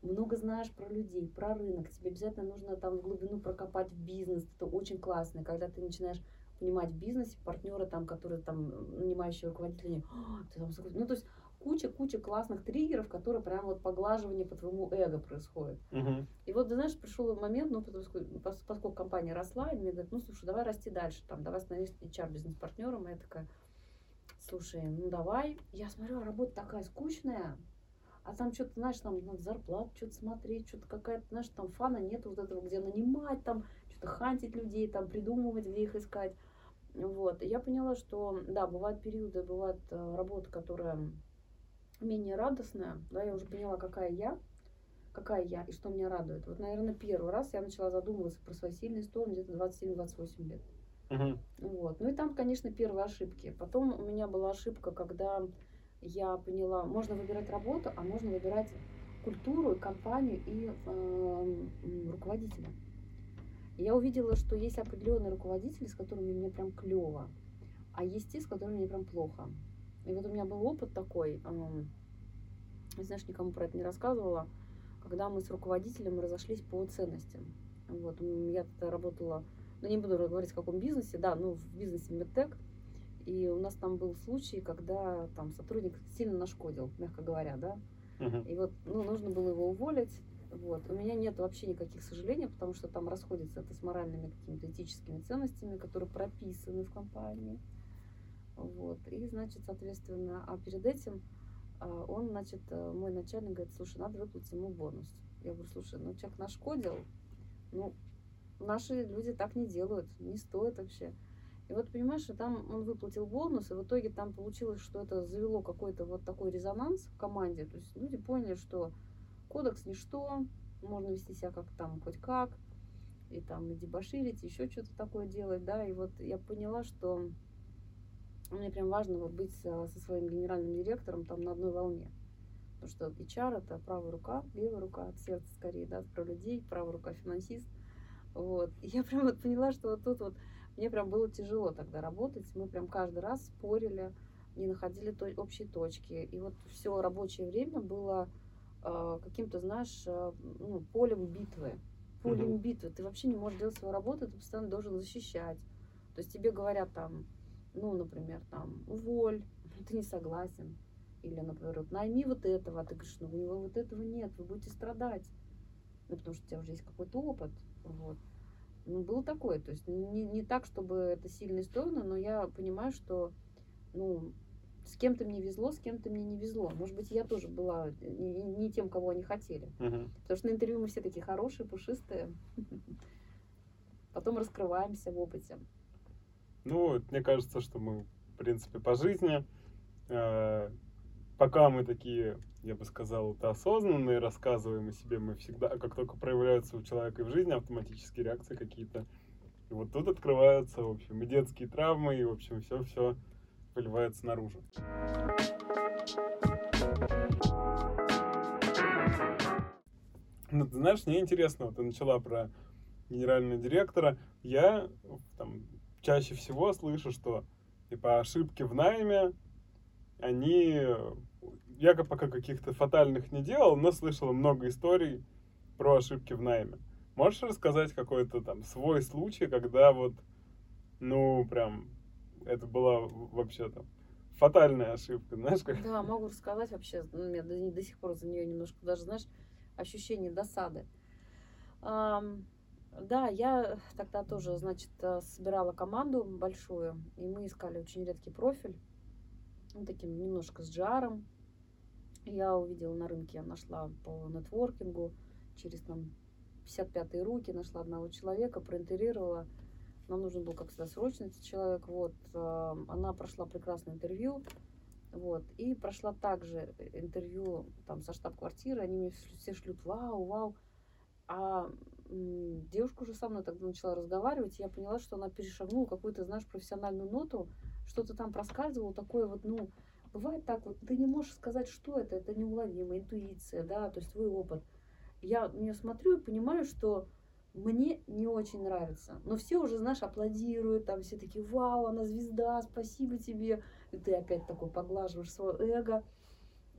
много знаешь про людей, про рынок, тебе обязательно нужно там в глубину прокопать в бизнес, это очень классно, когда ты начинаешь понимать в бизнесе, партнеры там, которые там, нанимающие руководители, ты там, ну, то есть куча-куча классных триггеров, которые прям вот поглаживание по твоему эго происходит. Uh-huh. И вот, ты знаешь, пришел момент, ну, поскольку, поскольку компания росла, и мне говорят, ну, слушай, давай расти дальше, там, давай становись HR-бизнес-партнером. И я такая, слушай, ну, давай. Я смотрю, работа такая скучная, а там что-то, знаешь, там надо зарплату что-то смотреть, что-то какая-то, знаешь, там фана нет вот этого, где нанимать, там, что-то хантить людей, там, придумывать, где их искать. Вот. И я поняла, что, да, бывают периоды, бывает э, работа, которая менее радостная, да, я уже поняла, какая я, какая я и что меня радует. Вот, наверное, первый раз я начала задумываться про свои сильные стороны где-то 27-28 лет. Uh-huh. Вот. Ну и там, конечно, первые ошибки. Потом у меня была ошибка, когда я поняла, можно выбирать работу, а можно выбирать культуру, компанию и э, руководителя. И я увидела, что есть определенные руководители, с которыми мне прям клево, а есть те, с которыми мне прям плохо. И вот у меня был опыт такой, знаешь, никому про это не рассказывала, когда мы с руководителем разошлись по ценностям. Вот, я тогда работала, ну не буду говорить в каком бизнесе, да, ну в бизнесе Медтек, и у нас там был случай, когда там сотрудник сильно нашкодил, мягко говоря, да, Мгм. и вот, ну, нужно было его уволить. Вот. У меня нет вообще никаких сожалений, потому что там расходится это с моральными какими-то этическими ценностями, которые прописаны в компании. Вот. И, значит, соответственно, а перед этим а, он, значит, э, мой начальник говорит, слушай, надо выплатить ему бонус. Я говорю, слушай, ну человек нашкодил, ну, наши люди так не делают, не стоит вообще. И вот понимаешь, что там он выплатил бонус, и в итоге там получилось, что это завело какой-то вот такой резонанс в команде. То есть люди поняли, что кодекс ничто, можно вести себя как там хоть как, и там и дебоширить, еще что-то такое делать, да. И вот я поняла, что мне прям важно вот быть со со своим генеральным директором там на одной волне. Потому что HR это правая рука, левая рука от сердца скорее, да, про людей, правая рука финансист. Вот. И я прям вот поняла, что вот тут вот мне прям было тяжело тогда работать. Мы прям каждый раз спорили, не находили той, общей точки. И вот все рабочее время было э, каким-то, знаешь, э, ну, полем битвы. Полем Мгм. битвы. Ты вообще не можешь делать свою работу, ты постоянно должен защищать. То есть тебе говорят там, ну, например, там, уволь, <laughs> ты не согласен. Или, например, вот, найми вот этого, а ты говоришь, ну, у него вот этого нет, вы будете страдать. Ну, потому что у тебя уже есть какой-то опыт. Вот. Ну, было такое. То есть не, не так, чтобы это сильные стороны, но я понимаю, что, ну, с кем-то мне везло, с кем-то мне не везло. Может быть, я тоже была не, не тем, кого они хотели. Мгм. Потому что на интервью мы все такие хорошие, пушистые. <laughs> Потом раскрываемся в опыте. Ну, вот мне кажется, что мы, в принципе, по жизни, э, пока мы такие, я бы сказал, это осознанные, рассказываем о себе, мы всегда, как только проявляются у человека в жизни автоматические реакции какие-то, и вот тут открываются, в общем, и детские травмы, и, в общем, все-все выливается наружу. Ну, ты знаешь, мне интересно, вот ты начала про генерального директора. Я там чаще всего слышу, что типа ошибки в найме, они я пока каких-то фатальных не делал, но слышал много историй про ошибки в найме. Можешь рассказать какой-то там свой случай, когда вот, ну, прям, это была вообще там фатальная ошибка, <laughs> знаешь, как? Да, могу рассказать вообще. У меня до, до сих пор за нее немножко даже, знаешь, ощущение досады. Ам, да, я тогда тоже, значит, э, собирала команду большую, и мы искали очень редкий профиль, ну, таким немножко с джаром. Я увидела на рынке, нашла по нетворкингу, через там 55-е руки, нашла одного человека, проинтервьюировала. Нам нужен был, как всегда, срочно этот человек. Вот, э, она прошла прекрасное интервью, вот, и прошла также интервью там со штаб-квартиры, они мне вс- все шлют вау, вау. А девушка уже со мной тогда начала разговаривать, и я поняла, что она перешагнула какую-то, знаешь, профессиональную ноту, что-то там проскальзывало, такое вот, ну, бывает так вот, ты не можешь сказать, что это, это неуловимая интуиция, да, то есть твой опыт. Я на нее смотрю и понимаю, что мне не очень нравится. Но все уже, знаешь, аплодируют, там все такие, вау, она звезда, спасибо тебе. И ты опять такой поглаживаешь свое эго.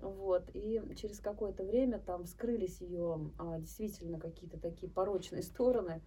Вот. И через какое-то время там вскрылись ее а, действительно какие-то такие порочные <laughs> стороны.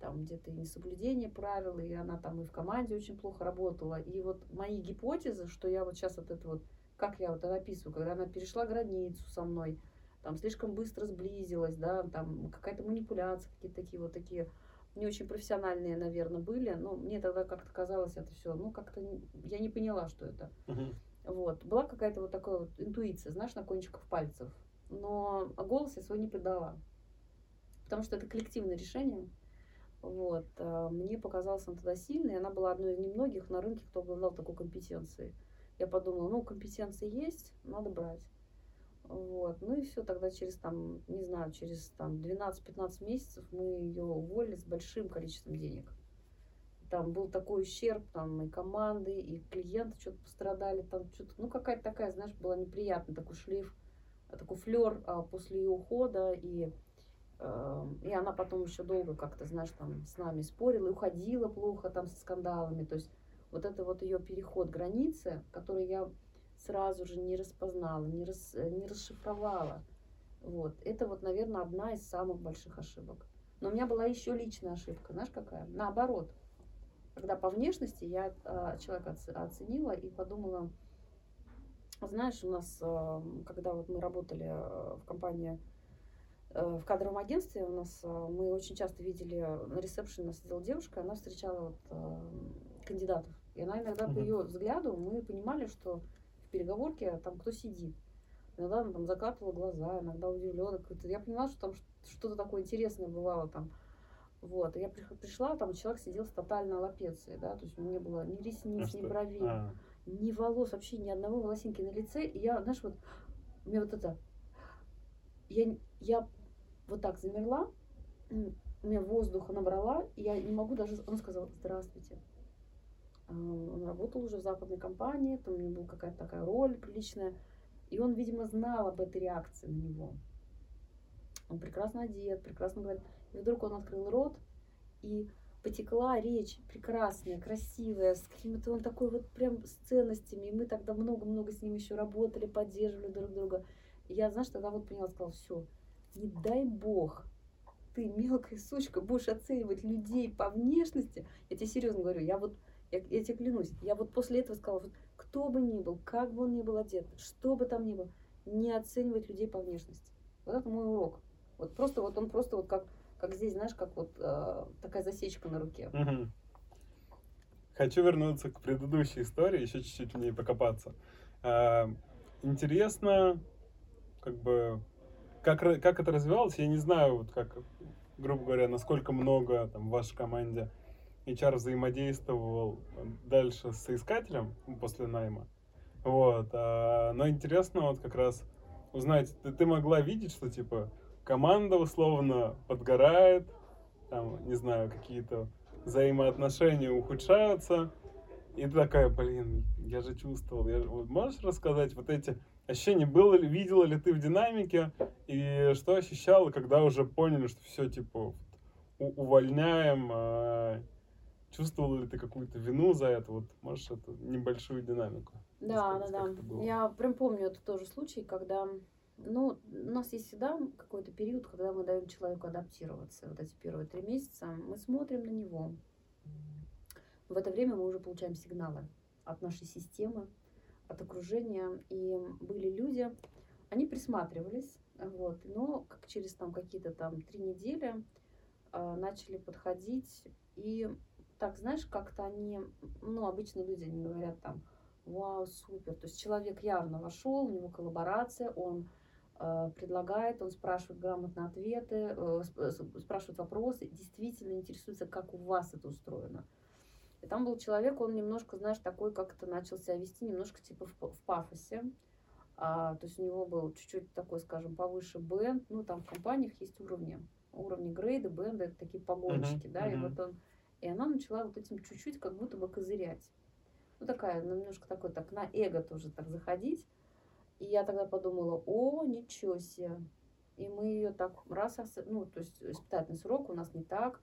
Там где-то и несоблюдение правил, и она там и в команде очень плохо работала. И вот мои гипотезы, что я вот сейчас вот это вот, как я вот это описываю, когда она перешла границу со мной, там слишком быстро сблизилась, да, там какая-то манипуляция, какие-то такие вот такие не очень профессиональные, наверное, были. Но мне тогда как-то казалось это все, ну, как-то я не поняла, что это. Мгм. Вот. Была какая-то вот такая вот интуиция, знаешь, на кончиках пальцев. Но голос я свой не придала. Потому что это коллективное решение. Вот. а Мне показалось, она тогда сильной. Она была одной из немногих на рынке, кто обладал такой компетенцией. Я подумала, ну, компетенции есть, надо брать. Вот. Ну и все, тогда через там, не знаю, через там 12-15 месяцев мы ее уволили с большим количеством денег. Там был такой ущерб, там и команды, и клиенты что-то пострадали, там что-то, ну какая-то такая, знаешь, была неприятная, такой шлейф, а, такой флер а, после ее ухода, и, э, и она потом еще долго как-то, знаешь, там с нами спорила и уходила плохо там со скандалами, то есть вот это вот ее переход границы, который я сразу же не распознала, не, рас, э, не расшифровала. Вот. Это вот, наверное, одна из самых больших ошибок. Но у меня была еще личная ошибка, знаешь, какая? Наоборот. Когда по внешности я а, человека оценила и подумала, знаешь, у нас, а, когда вот мы работали а, в компании Э, в кадровом агентстве у нас э, мы очень часто видели на ресепшене нас сидела девушка, она встречала вот, э, кандидатов. И она иногда по ее взгляду мы понимали, что в переговорке там кто сидит. Иногда она там закатывала глаза, иногда удивленно. Я поняла, что там что-то такое интересное бывало там. Вот. Я пришла, там человек сидел с тотальной аллопецией, да, то есть у меня не было ни ресниц, а ни бровей, а. ни волос, вообще ни одного волосинки на лице. И я, знаешь, вот, у меня вот это, я, я вот так замерла, у меня воздуха набрала, и я не могу даже... Он сказал, здравствуйте. А, он работал уже в западной компании, там у него была какая-то такая роль приличная. И он, видимо, знал об этой реакции на него. Он прекрасно одет, прекрасно говорит. И вдруг он открыл рот, и потекла речь прекрасная, красивая, с какими-то он такой вот прям с ценностями. И мы тогда много-много с ним еще работали, поддерживали друг друга. И я, знаешь, тогда вот поняла, сказала, все, не дай бог, ты, мелкая сучка, будешь оценивать людей по внешности, я тебе серьезно говорю, я вот, я, я тебе клянусь, я вот после этого сказала, вот, кто бы ни был, как бы он ни был одет, что бы там ни было, не оценивать людей по внешности. Вот это мой урок. Вот просто вот он просто вот как, как здесь, знаешь, как вот э, такая засечка на руке. Угу. Хочу вернуться к предыдущей истории, еще чуть-чуть в ней покопаться. Э, интересно, как бы как, как это развивалось, я не знаю, вот как, грубо говоря, насколько много там в вашей команде HR взаимодействовал дальше с соискателем после найма. Вот. А, но интересно вот как раз узнать, ты, ты могла видеть, что типа команда условно подгорает, там, не знаю, какие-то взаимоотношения ухудшаются, и ты такая, блин, я же чувствовал. Я... Вот можешь рассказать вот эти ощущения? Было ли, видела ли ты в динамике? И что ощущала, когда уже поняли, что все, типа, увольняем? А... Чувствовала ли ты какую-то вину за это? Вот можешь эту небольшую динамику? Да, да, да. Я прям помню это тоже случай, когда ну, у нас есть всегда какой-то период, когда мы даем человеку адаптироваться. Вот эти первые три месяца мы смотрим на него, в это время мы уже получаем сигналы от нашей системы, от окружения. И были люди, они присматривались, вот, но как через там какие-то там три недели э, начали подходить и так, знаешь, как-то они, ну, обычно люди, они говорят там, вау, супер, то есть человек явно вошел, у него коллаборация, он предлагает, он спрашивает грамотно ответы, э, спрашивает вопросы, действительно интересуется, как у вас это устроено. И там был человек, он немножко, знаешь, такой как-то начал себя вести, немножко типа в, в пафосе. А, то есть у него был чуть-чуть такой, скажем, повыше бенд. Ну, там в компаниях есть уровни. Уровни грейда, бенда, это такие погонщики, uh-huh, да, uh-huh. и вот он... И она начала вот этим чуть-чуть как будто бы козырять. Ну, такая, ну, немножко такой, так, на эго тоже так заходить. И я тогда подумала, о, ничего себе. И мы ее так раз, ну, то есть испытательный срок у нас не так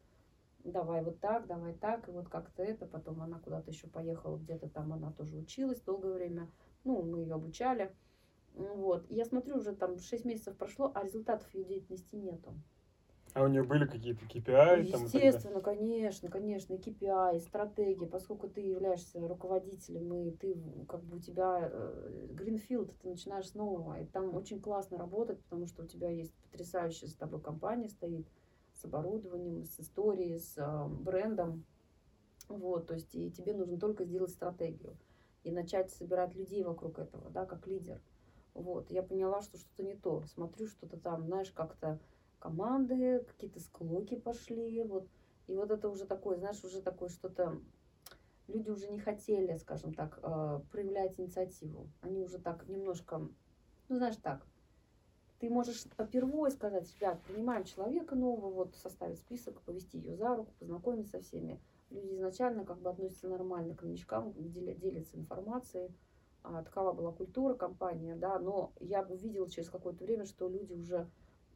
давай вот так, давай так, и вот как-то это. Потом она куда-то еще поехала, где-то там она тоже училась долгое время. Ну, мы ее обучали. Вот. И я смотрю, уже там 6 месяцев прошло, а результатов ее деятельности нету. А у нее были какие-то KPI? Естественно, там, конечно, конечно, KPI, стратегии, поскольку ты являешься руководителем, и ты, как бы у тебя э, Greenfield, ты начинаешь с нового, и там очень классно работать, потому что у тебя есть потрясающая с тобой компания стоит, с оборудованием, с историей, с э, брендом. Вот, то есть и тебе нужно только сделать стратегию и начать собирать людей вокруг этого, да, как лидер. Вот, я поняла, что что-то не то. Смотрю, что-то там, знаешь, как-то команды, какие-то склоки пошли, вот. И вот это уже такое, знаешь, уже такое что-то... Люди уже не хотели, скажем так, э, проявлять инициативу. Они уже так немножко, ну, знаешь, так, ты можешь попервой сказать, ребят, принимаем человека нового, вот составить список, повести ее за руку, познакомиться со всеми. Люди изначально как бы относятся нормально к новичкам, делятся информацией. А, такова была культура компании, да, но я увидела через какое-то время, что люди уже,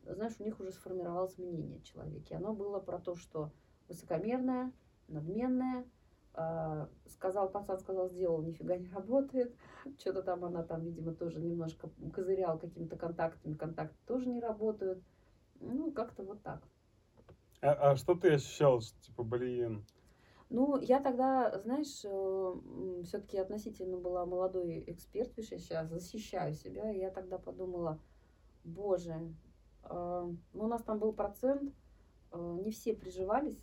знаешь, у них уже сформировалось мнение о человеке. Оно было про то, что высокомерное, надменное, А, сказал пацан, сказал, сделал, нифига не работает. Что-то там она там, видимо, тоже немножко козырял какими-то контактами, контакты тоже не работают. Ну, как-то вот так. А, а что ты ощущал, что, типа, блин, Ну, я тогда, знаешь, все-таки относительно была молодой эксперт, видишь, я сейчас защищаю себя, и я тогда подумала, боже, а, ну, у нас там был процент, а, не все приживались,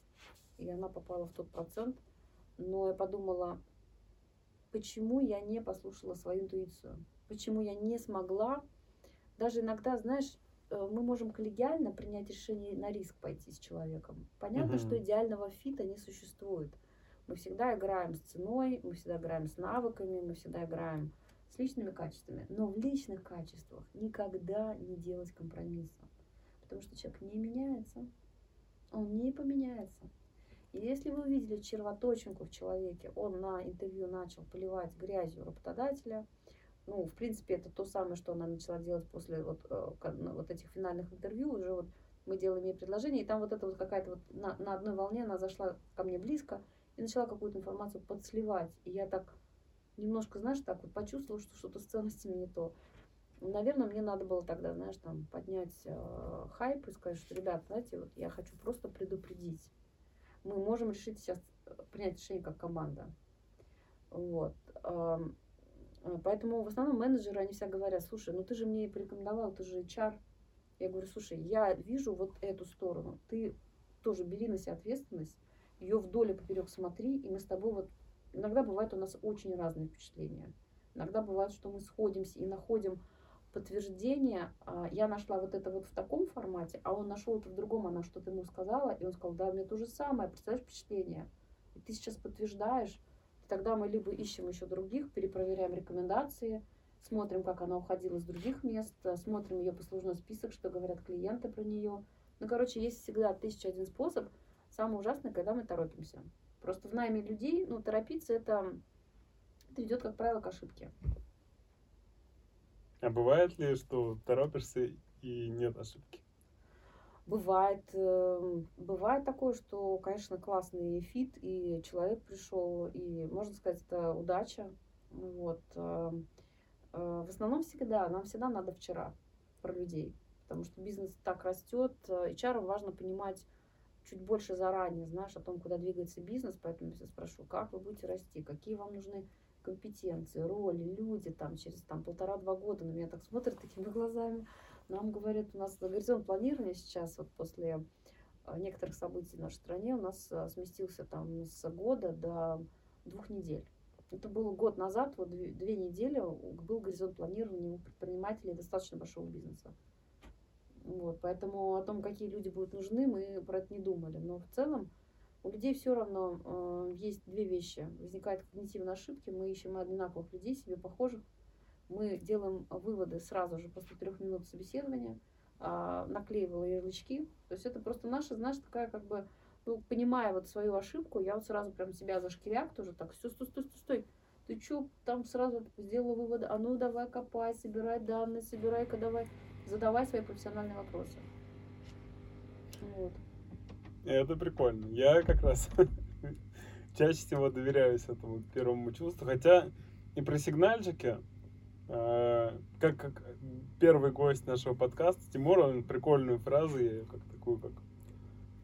и она попала в тот процент, но я подумала, почему я не послушала свою интуицию, почему я не смогла, даже иногда, знаешь, э, мы можем коллегиально принять решение на риск пойти с человеком. Понятно, Мгм. что идеального фита не существует. Мы всегда играем с ценой, мы всегда играем с навыками, мы всегда играем с личными качествами. Но в личных качествах никогда не делать компромисса. Потому что человек не меняется. Он не поменяется. И если вы увидели червоточинку в человеке, он на интервью начал поливать грязью работодателя, ну, в принципе, это то самое, что она начала делать после вот, э, ну, вот этих финальных интервью, уже вот мы делаем ей предложение, и там вот это вот какая-то вот на, на одной волне она зашла ко мне близко и начала какую-то информацию подсливать. И я так немножко, знаешь, так вот почувствовала, что что-то с ценностями не то. Наверное, мне надо было тогда, знаешь, там поднять э, хайп и сказать, что, ребят, знаете, вот я хочу просто предупредить. Мы можем решить сейчас э, принять решение как команда. Вот. Э, Поэтому в основном менеджеры, они всегда говорят, слушай, ну ты же мне порекомендовал, ты же HR. Я говорю, слушай, я вижу вот эту сторону, ты тоже бери на себя ответственность, ее вдоль и поперек смотри, и мы с тобой вот... Иногда бывает у нас очень разные впечатления. Иногда бывает, что мы сходимся и находим подтверждение. А, Я нашла вот это вот в таком формате, а он нашел это в другом, она что-то ему сказала, и он сказал, да, меня то же самое, представляешь, впечатление. И ты сейчас подтверждаешь, тогда мы либо ищем еще других, перепроверяем рекомендации, смотрим, как она уходила с других мест, смотрим ее послужной список, что говорят клиенты про нее. Ну, короче, есть всегда тысяча один способ. Самое ужасное, когда мы торопимся. Просто в найме людей, ну, торопиться это, это ведет, как правило, к ошибке. А бывает ли, что торопишься и нет ошибки? Бывает, эм, бывает такое, что, конечно, классный фит, и человек пришел, и, можно сказать, это удача. Вот. эм, э, В основном всегда, нам всегда надо вчера про людей, потому что бизнес так растет. HR важно понимать чуть больше заранее, знаешь, о том, куда двигается бизнес, поэтому я спрошу, как вы будете расти, какие вам нужны компетенции, роли, люди там через там полтора-два года на меня так смотрят такими глазами. Нам говорят, у нас горизонт планирования сейчас, вот после э, некоторых событий в нашей стране, у нас э, сместился там с года до двух недель. Это было год назад, вот две, две недели был горизонт планирования у предпринимателей достаточно большого бизнеса. Вот, поэтому о том, какие люди будут нужны, мы про это не думали. Но в целом у людей все равно э, есть две вещи. Возникают когнитивные ошибки, мы ищем одинаковых людей, себе похожих. Мы делаем выводы сразу же после трех минут собеседования, а, наклеивала ярлычки. То есть это просто наша, знаешь, такая как бы, ну, понимая вот свою ошибку, я вот сразу прям себя за шкиряк тоже так, стой, стой, стой, стой, стой. Ты чё, там сразу сделала выводы, а ну давай копай, собирай данные, собирай-ка давай, задавай свои профессиональные вопросы. Вот. Это прикольно. Я как раз <laughs> чаще всего доверяюсь этому первому чувству. Хотя и про сигнальчики, э, как, как первый гость нашего подкаста, Тимур, он прикольную фразу, я ее как такую, как,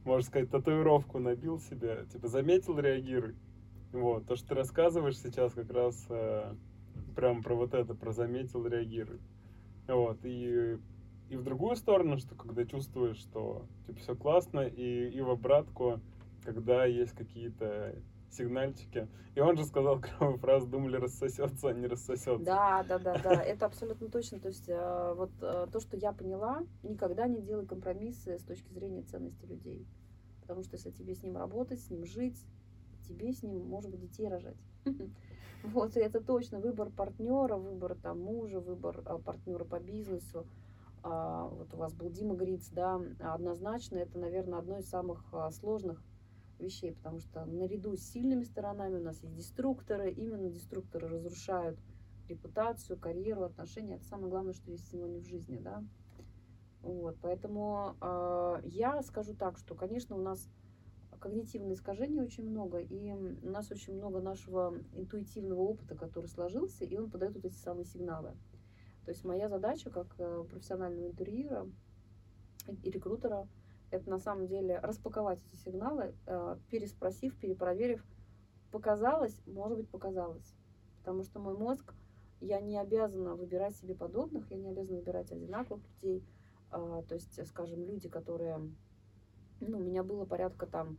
можно сказать, татуировку набил себе. Типа, заметил, реагируй. Вот, то, что ты рассказываешь сейчас, как раз э, прям про вот это, про заметил, реагируй. Вот, и и в другую сторону, что когда чувствуешь, что типа все классно, и, и в обратку, когда есть какие-то сигнальчики. И он же сказал <laughs> клевую фразу, думали, рассосется, а не рассосется. Да, да, да, да, это абсолютно точно. То есть э, вот э, то, что я поняла, никогда не делай компромиссы с точки зрения ценности людей. Потому что если тебе с ним работать, с ним жить, тебе с ним, может быть, детей рожать. <laughs> Вот, и это точно выбор партнера, выбор там мужа, выбор партнера по бизнесу. А, Вот у вас был Дима Гриц, да, однозначно это, наверное, одно из самых а, сложных вещей, потому что наряду с сильными сторонами у нас есть деструкторы, именно деструкторы разрушают репутацию, карьеру, отношения. Это самое главное, что есть сегодня в жизни, да. Вот, поэтому э, я скажу так, что, конечно, у нас когнитивные искажения очень много, и у нас очень много нашего интуитивного опыта, который сложился, и он подает вот эти самые сигналы. То есть моя задача как э, профессионального интерьера и рекрутера это на самом деле распаковать эти сигналы, э, переспросив, перепроверив, показалось, может быть, показалось. Потому что мой мозг, я не обязана выбирать себе подобных, я не обязана выбирать одинаковых людей. А, то есть, скажем, люди, которые... Ну, у меня было порядка там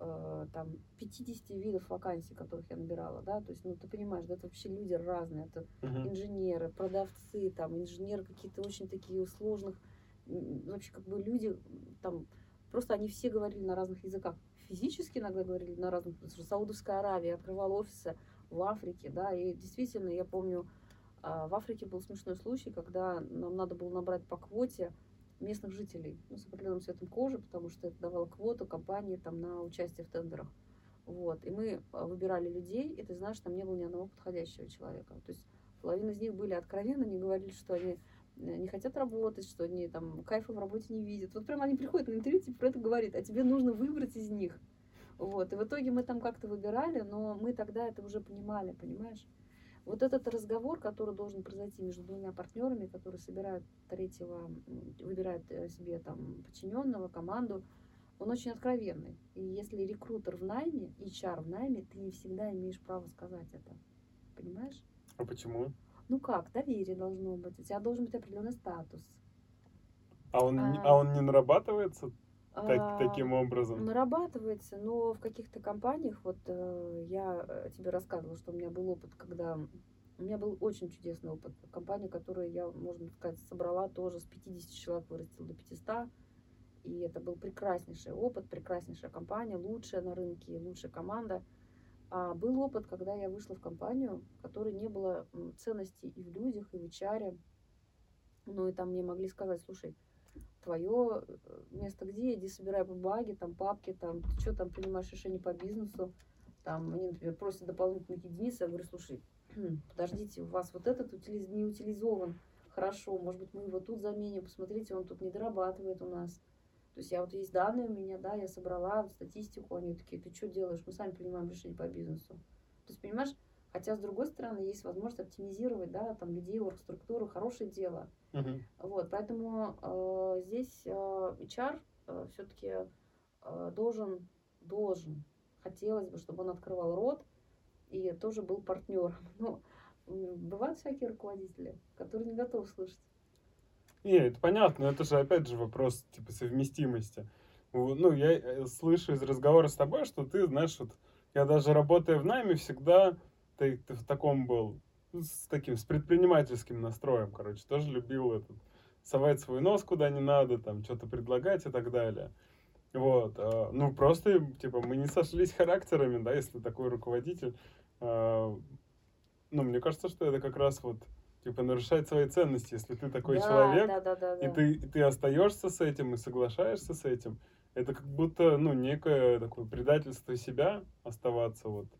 э, там 50 видов вакансий, которых я набирала, да, то есть, ну, ты понимаешь, да, это вообще люди разные, это Мгм. инженеры, продавцы, там, инженеры какие-то очень такие сложных, вообще как бы люди, там, просто они все говорили на разных языках. Физически иногда говорили на разных, Саудовская Аравия открывала офисы в Африке, да, и действительно, я помню, а, в Африке был смешной случай, когда нам надо было набрать по квоте местных жителей ну, с определенным цветом кожи, потому что это давало квоту компании там, на участие в тендерах. Вот. И мы а, выбирали людей, и ты знаешь, там не было ни одного подходящего человека. То есть половина из них были откровенны, они говорили, что они э, не хотят работать, что они там кайфа в работе не видят. Вот прям они приходят на интервью, тебе про это говорит, а тебе нужно выбрать из них. Вот. И в итоге мы там как-то выбирали, но мы тогда это уже понимали, понимаешь? Вот этот разговор, который должен произойти между двумя партнерами, которые собирают третьего, выбирают э, себе там подчиненного, команду, он очень откровенный. И если рекрутер в найме, HR в найме, ты не всегда имеешь право сказать это. Понимаешь? А почему? Ну как, доверие должно быть, у тебя должен быть определенный статус. А он, А. а он не нарабатывается так- А, таким образом? Нарабатывается, но в каких-то компаниях, вот э, я э, тебе рассказывала, что у меня был опыт, когда у меня был очень чудесный опыт. Компания, которую я, можно сказать, собрала тоже с 50 человек, вырастила до 500. И это был прекраснейший опыт, прекраснейшая компания, лучшая на рынке, лучшая команда. А был опыт, когда я вышла в компанию, в которой не было ценностей и в людях, и в HR. Ну и там мне могли сказать, слушай, твое э, место где, иди собирай бумаги, там папки, там, ты что там принимаешь решения по бизнесу, там, они, например, просят дополнительных единиц, я говорю, слушай, <clears throat> подождите, у вас вот этот утилиз... не утилизован, хорошо, может быть, мы его тут заменим, посмотрите, он тут не дорабатывает у нас. То есть я вот есть данные у меня, да, я собрала статистику, они такие, ты что делаешь, мы сами принимаем решение по бизнесу. То есть, понимаешь, хотя, с другой стороны, есть возможность оптимизировать, да, там, людей, оргструктуру, хорошее дело. Мгм. Вот, поэтому э, здесь э, HR все-таки должен, должен, хотелось бы, чтобы он открывал рот и тоже был партнером. <laughs> Но м, бывают всякие руководители, которые не готовы слышать. Не, это понятно, но это же опять же вопрос типа совместимости. Ну, я э, слышу из разговора с тобой, что ты, знаешь, вот я даже работая в найме, всегда ты, ты в таком был, ну, с таким, с предпринимательским настроем, короче, тоже любил этот, совать свой нос куда не надо, там, что-то предлагать и так далее. Вот, а, ну, просто, типа, мы не сошлись характерами, да, если такой руководитель. а, Ну, мне кажется, что это как раз вот, типа, нарушает свои ценности, если ты такой Да, человек, да, да, да, и да. ты, и ты остаешься с этим и соглашаешься с этим, это как будто, ну, некое такое предательство себя оставаться вот э,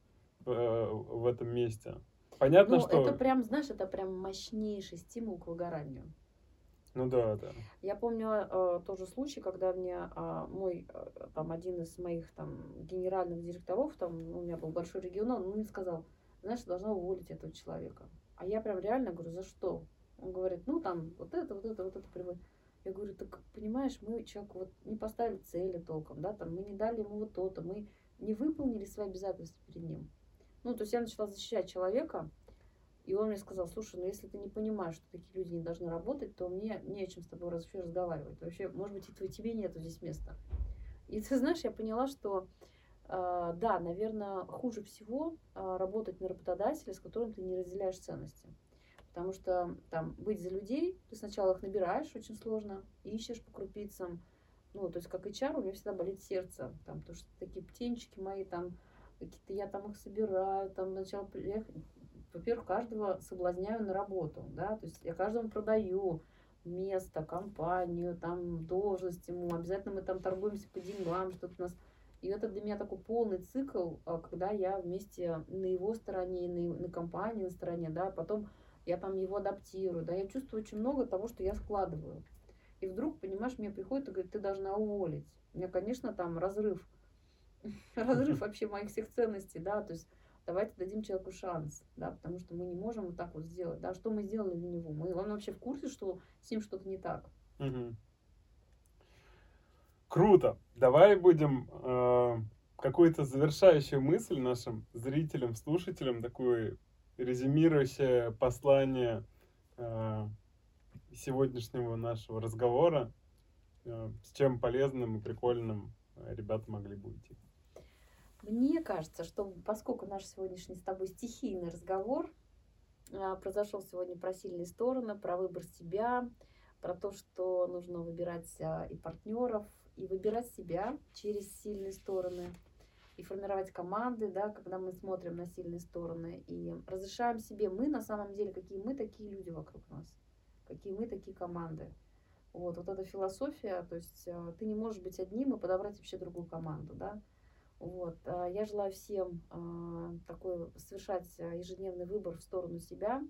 в этом месте. Понятно, Ну, что... это прям, знаешь, это прям мощнейший стимул к выгоранию. Ну да, да. Я помню э, тоже случай, когда мне а, мой, э, там, один из моих там генеральных директоров, там, у меня был большой регионал, он мне сказал, знаешь, должна уволить этого человека. А я прям реально говорю, за что? Он говорит, ну, там, вот это, вот это, вот это приводит. Я говорю, так, понимаешь, мы человеку вот не поставили цели толком, да, там, мы не дали ему вот то-то, мы не выполнили свои обязательства перед ним. Ну, то есть я начала защищать человека, и он мне сказал, слушай, ну если ты не понимаешь, что такие люди не должны работать, то мне не о чем с тобой вообще разговаривать. Вообще, может быть, и тебе нету здесь места. И ты знаешь, я поняла, что э, да, наверное, хуже всего э, работать на работодателя, с которым ты не разделяешь ценности. Потому что там быть за людей, ты сначала их набираешь, очень сложно, ищешь по крупицам. Ну, то есть как HR у меня всегда болит сердце, там, потому что такие птенчики мои там, какие-то я там их собираю, там сначала приехать. Во-первых, каждого соблазняю на работу, да, то есть я каждому продаю место, компанию, там должность ему, обязательно мы там торгуемся по деньгам, что-то у нас. И это для меня такой полный цикл, а, когда я вместе на его стороне, на, на компании на стороне, да, потом я там его адаптирую, да, я чувствую очень много того, что я складываю. И вдруг, понимаешь, мне приходит и говорит, ты должна уволить. У меня, конечно, там разрыв <laughs> разрыв вообще моих всех ценностей, да, то есть давайте дадим человеку шанс, да, потому что мы не можем вот так вот сделать, да, что мы сделали для него, мы, он вообще в курсе, что с ним что-то не так. Мгм. Круто. Давай будем э, какую-то завершающую мысль нашим зрителям, слушателям, такое резюмирующее послание э, сегодняшнего нашего разговора, э, с чем полезным и прикольным ребята могли бы уйти. Мне кажется, что поскольку наш сегодняшний с тобой стихийный разговор а, произошел сегодня про сильные стороны, про выбор себя, про то, что нужно выбирать а, и партнеров, и выбирать себя через сильные стороны, и формировать команды, да, когда мы смотрим на сильные стороны, и разрешаем себе, мы на самом деле, какие мы, такие люди вокруг нас, какие мы, такие команды. Вот, вот эта философия, то есть а, ты не можешь быть одним и подобрать вообще другую команду, да, вот. а, Я желаю всем а, такой совершать а, ежедневный выбор в сторону себя,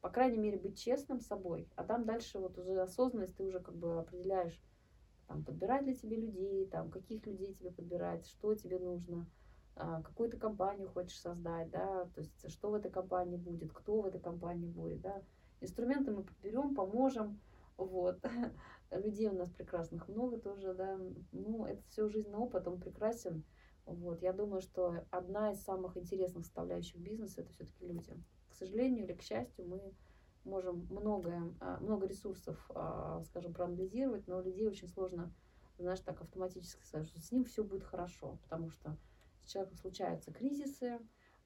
по крайней мере, быть честным с собой, а там дальше вот уже осознанность, ты уже как бы определяешь, там, подбирать ли тебе людей, там, каких людей тебе подбирать, что тебе нужно, какую ты компанию хочешь создать, да, то есть что в этой компании будет, кто в этой компании будет, да. Инструменты мы подберем, поможем, вот. <laughs> Людей у нас прекрасных много тоже, да. Ну, это все жизненный опыт, он прекрасен. Вот. Я думаю, что одна из самых интересных составляющих бизнеса это все-таки люди. К сожалению или к счастью, мы можем многое, а, много ресурсов, а, скажем, проанализировать, но людей очень сложно, знаешь, так автоматически сказать, что с ним все будет хорошо, потому что с человеком случаются кризисы,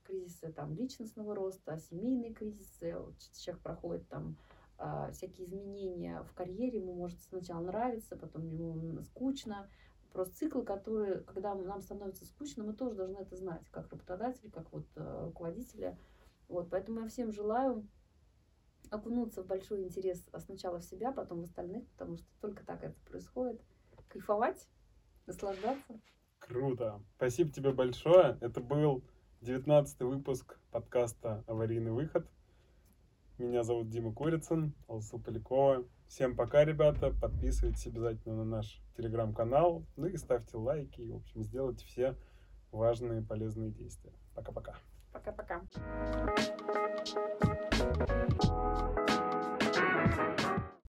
кризисы там личностного роста, семейные кризисы, человек проходит там а, всякие изменения в карьере, ему может сначала нравиться, потом ему скучно, просто цикл, который, когда нам становится скучно, мы тоже должны это знать, как работодатели, как вот э, руководители. Вот, поэтому я всем желаю окунуться в большой интерес сначала в себя, потом в остальных, потому что только так это происходит. Кайфовать, наслаждаться. Круто. Спасибо тебе большое. Это был 19 выпуск подкаста «Аварийный выход». Меня зовут Дима Курицын, Алсу Полякова. Всем пока, ребята. Подписывайтесь обязательно на наш телеграм-канал. Ну и ставьте лайки. И, в общем, сделайте все важные полезные действия. Пока-пока. Пока-пока.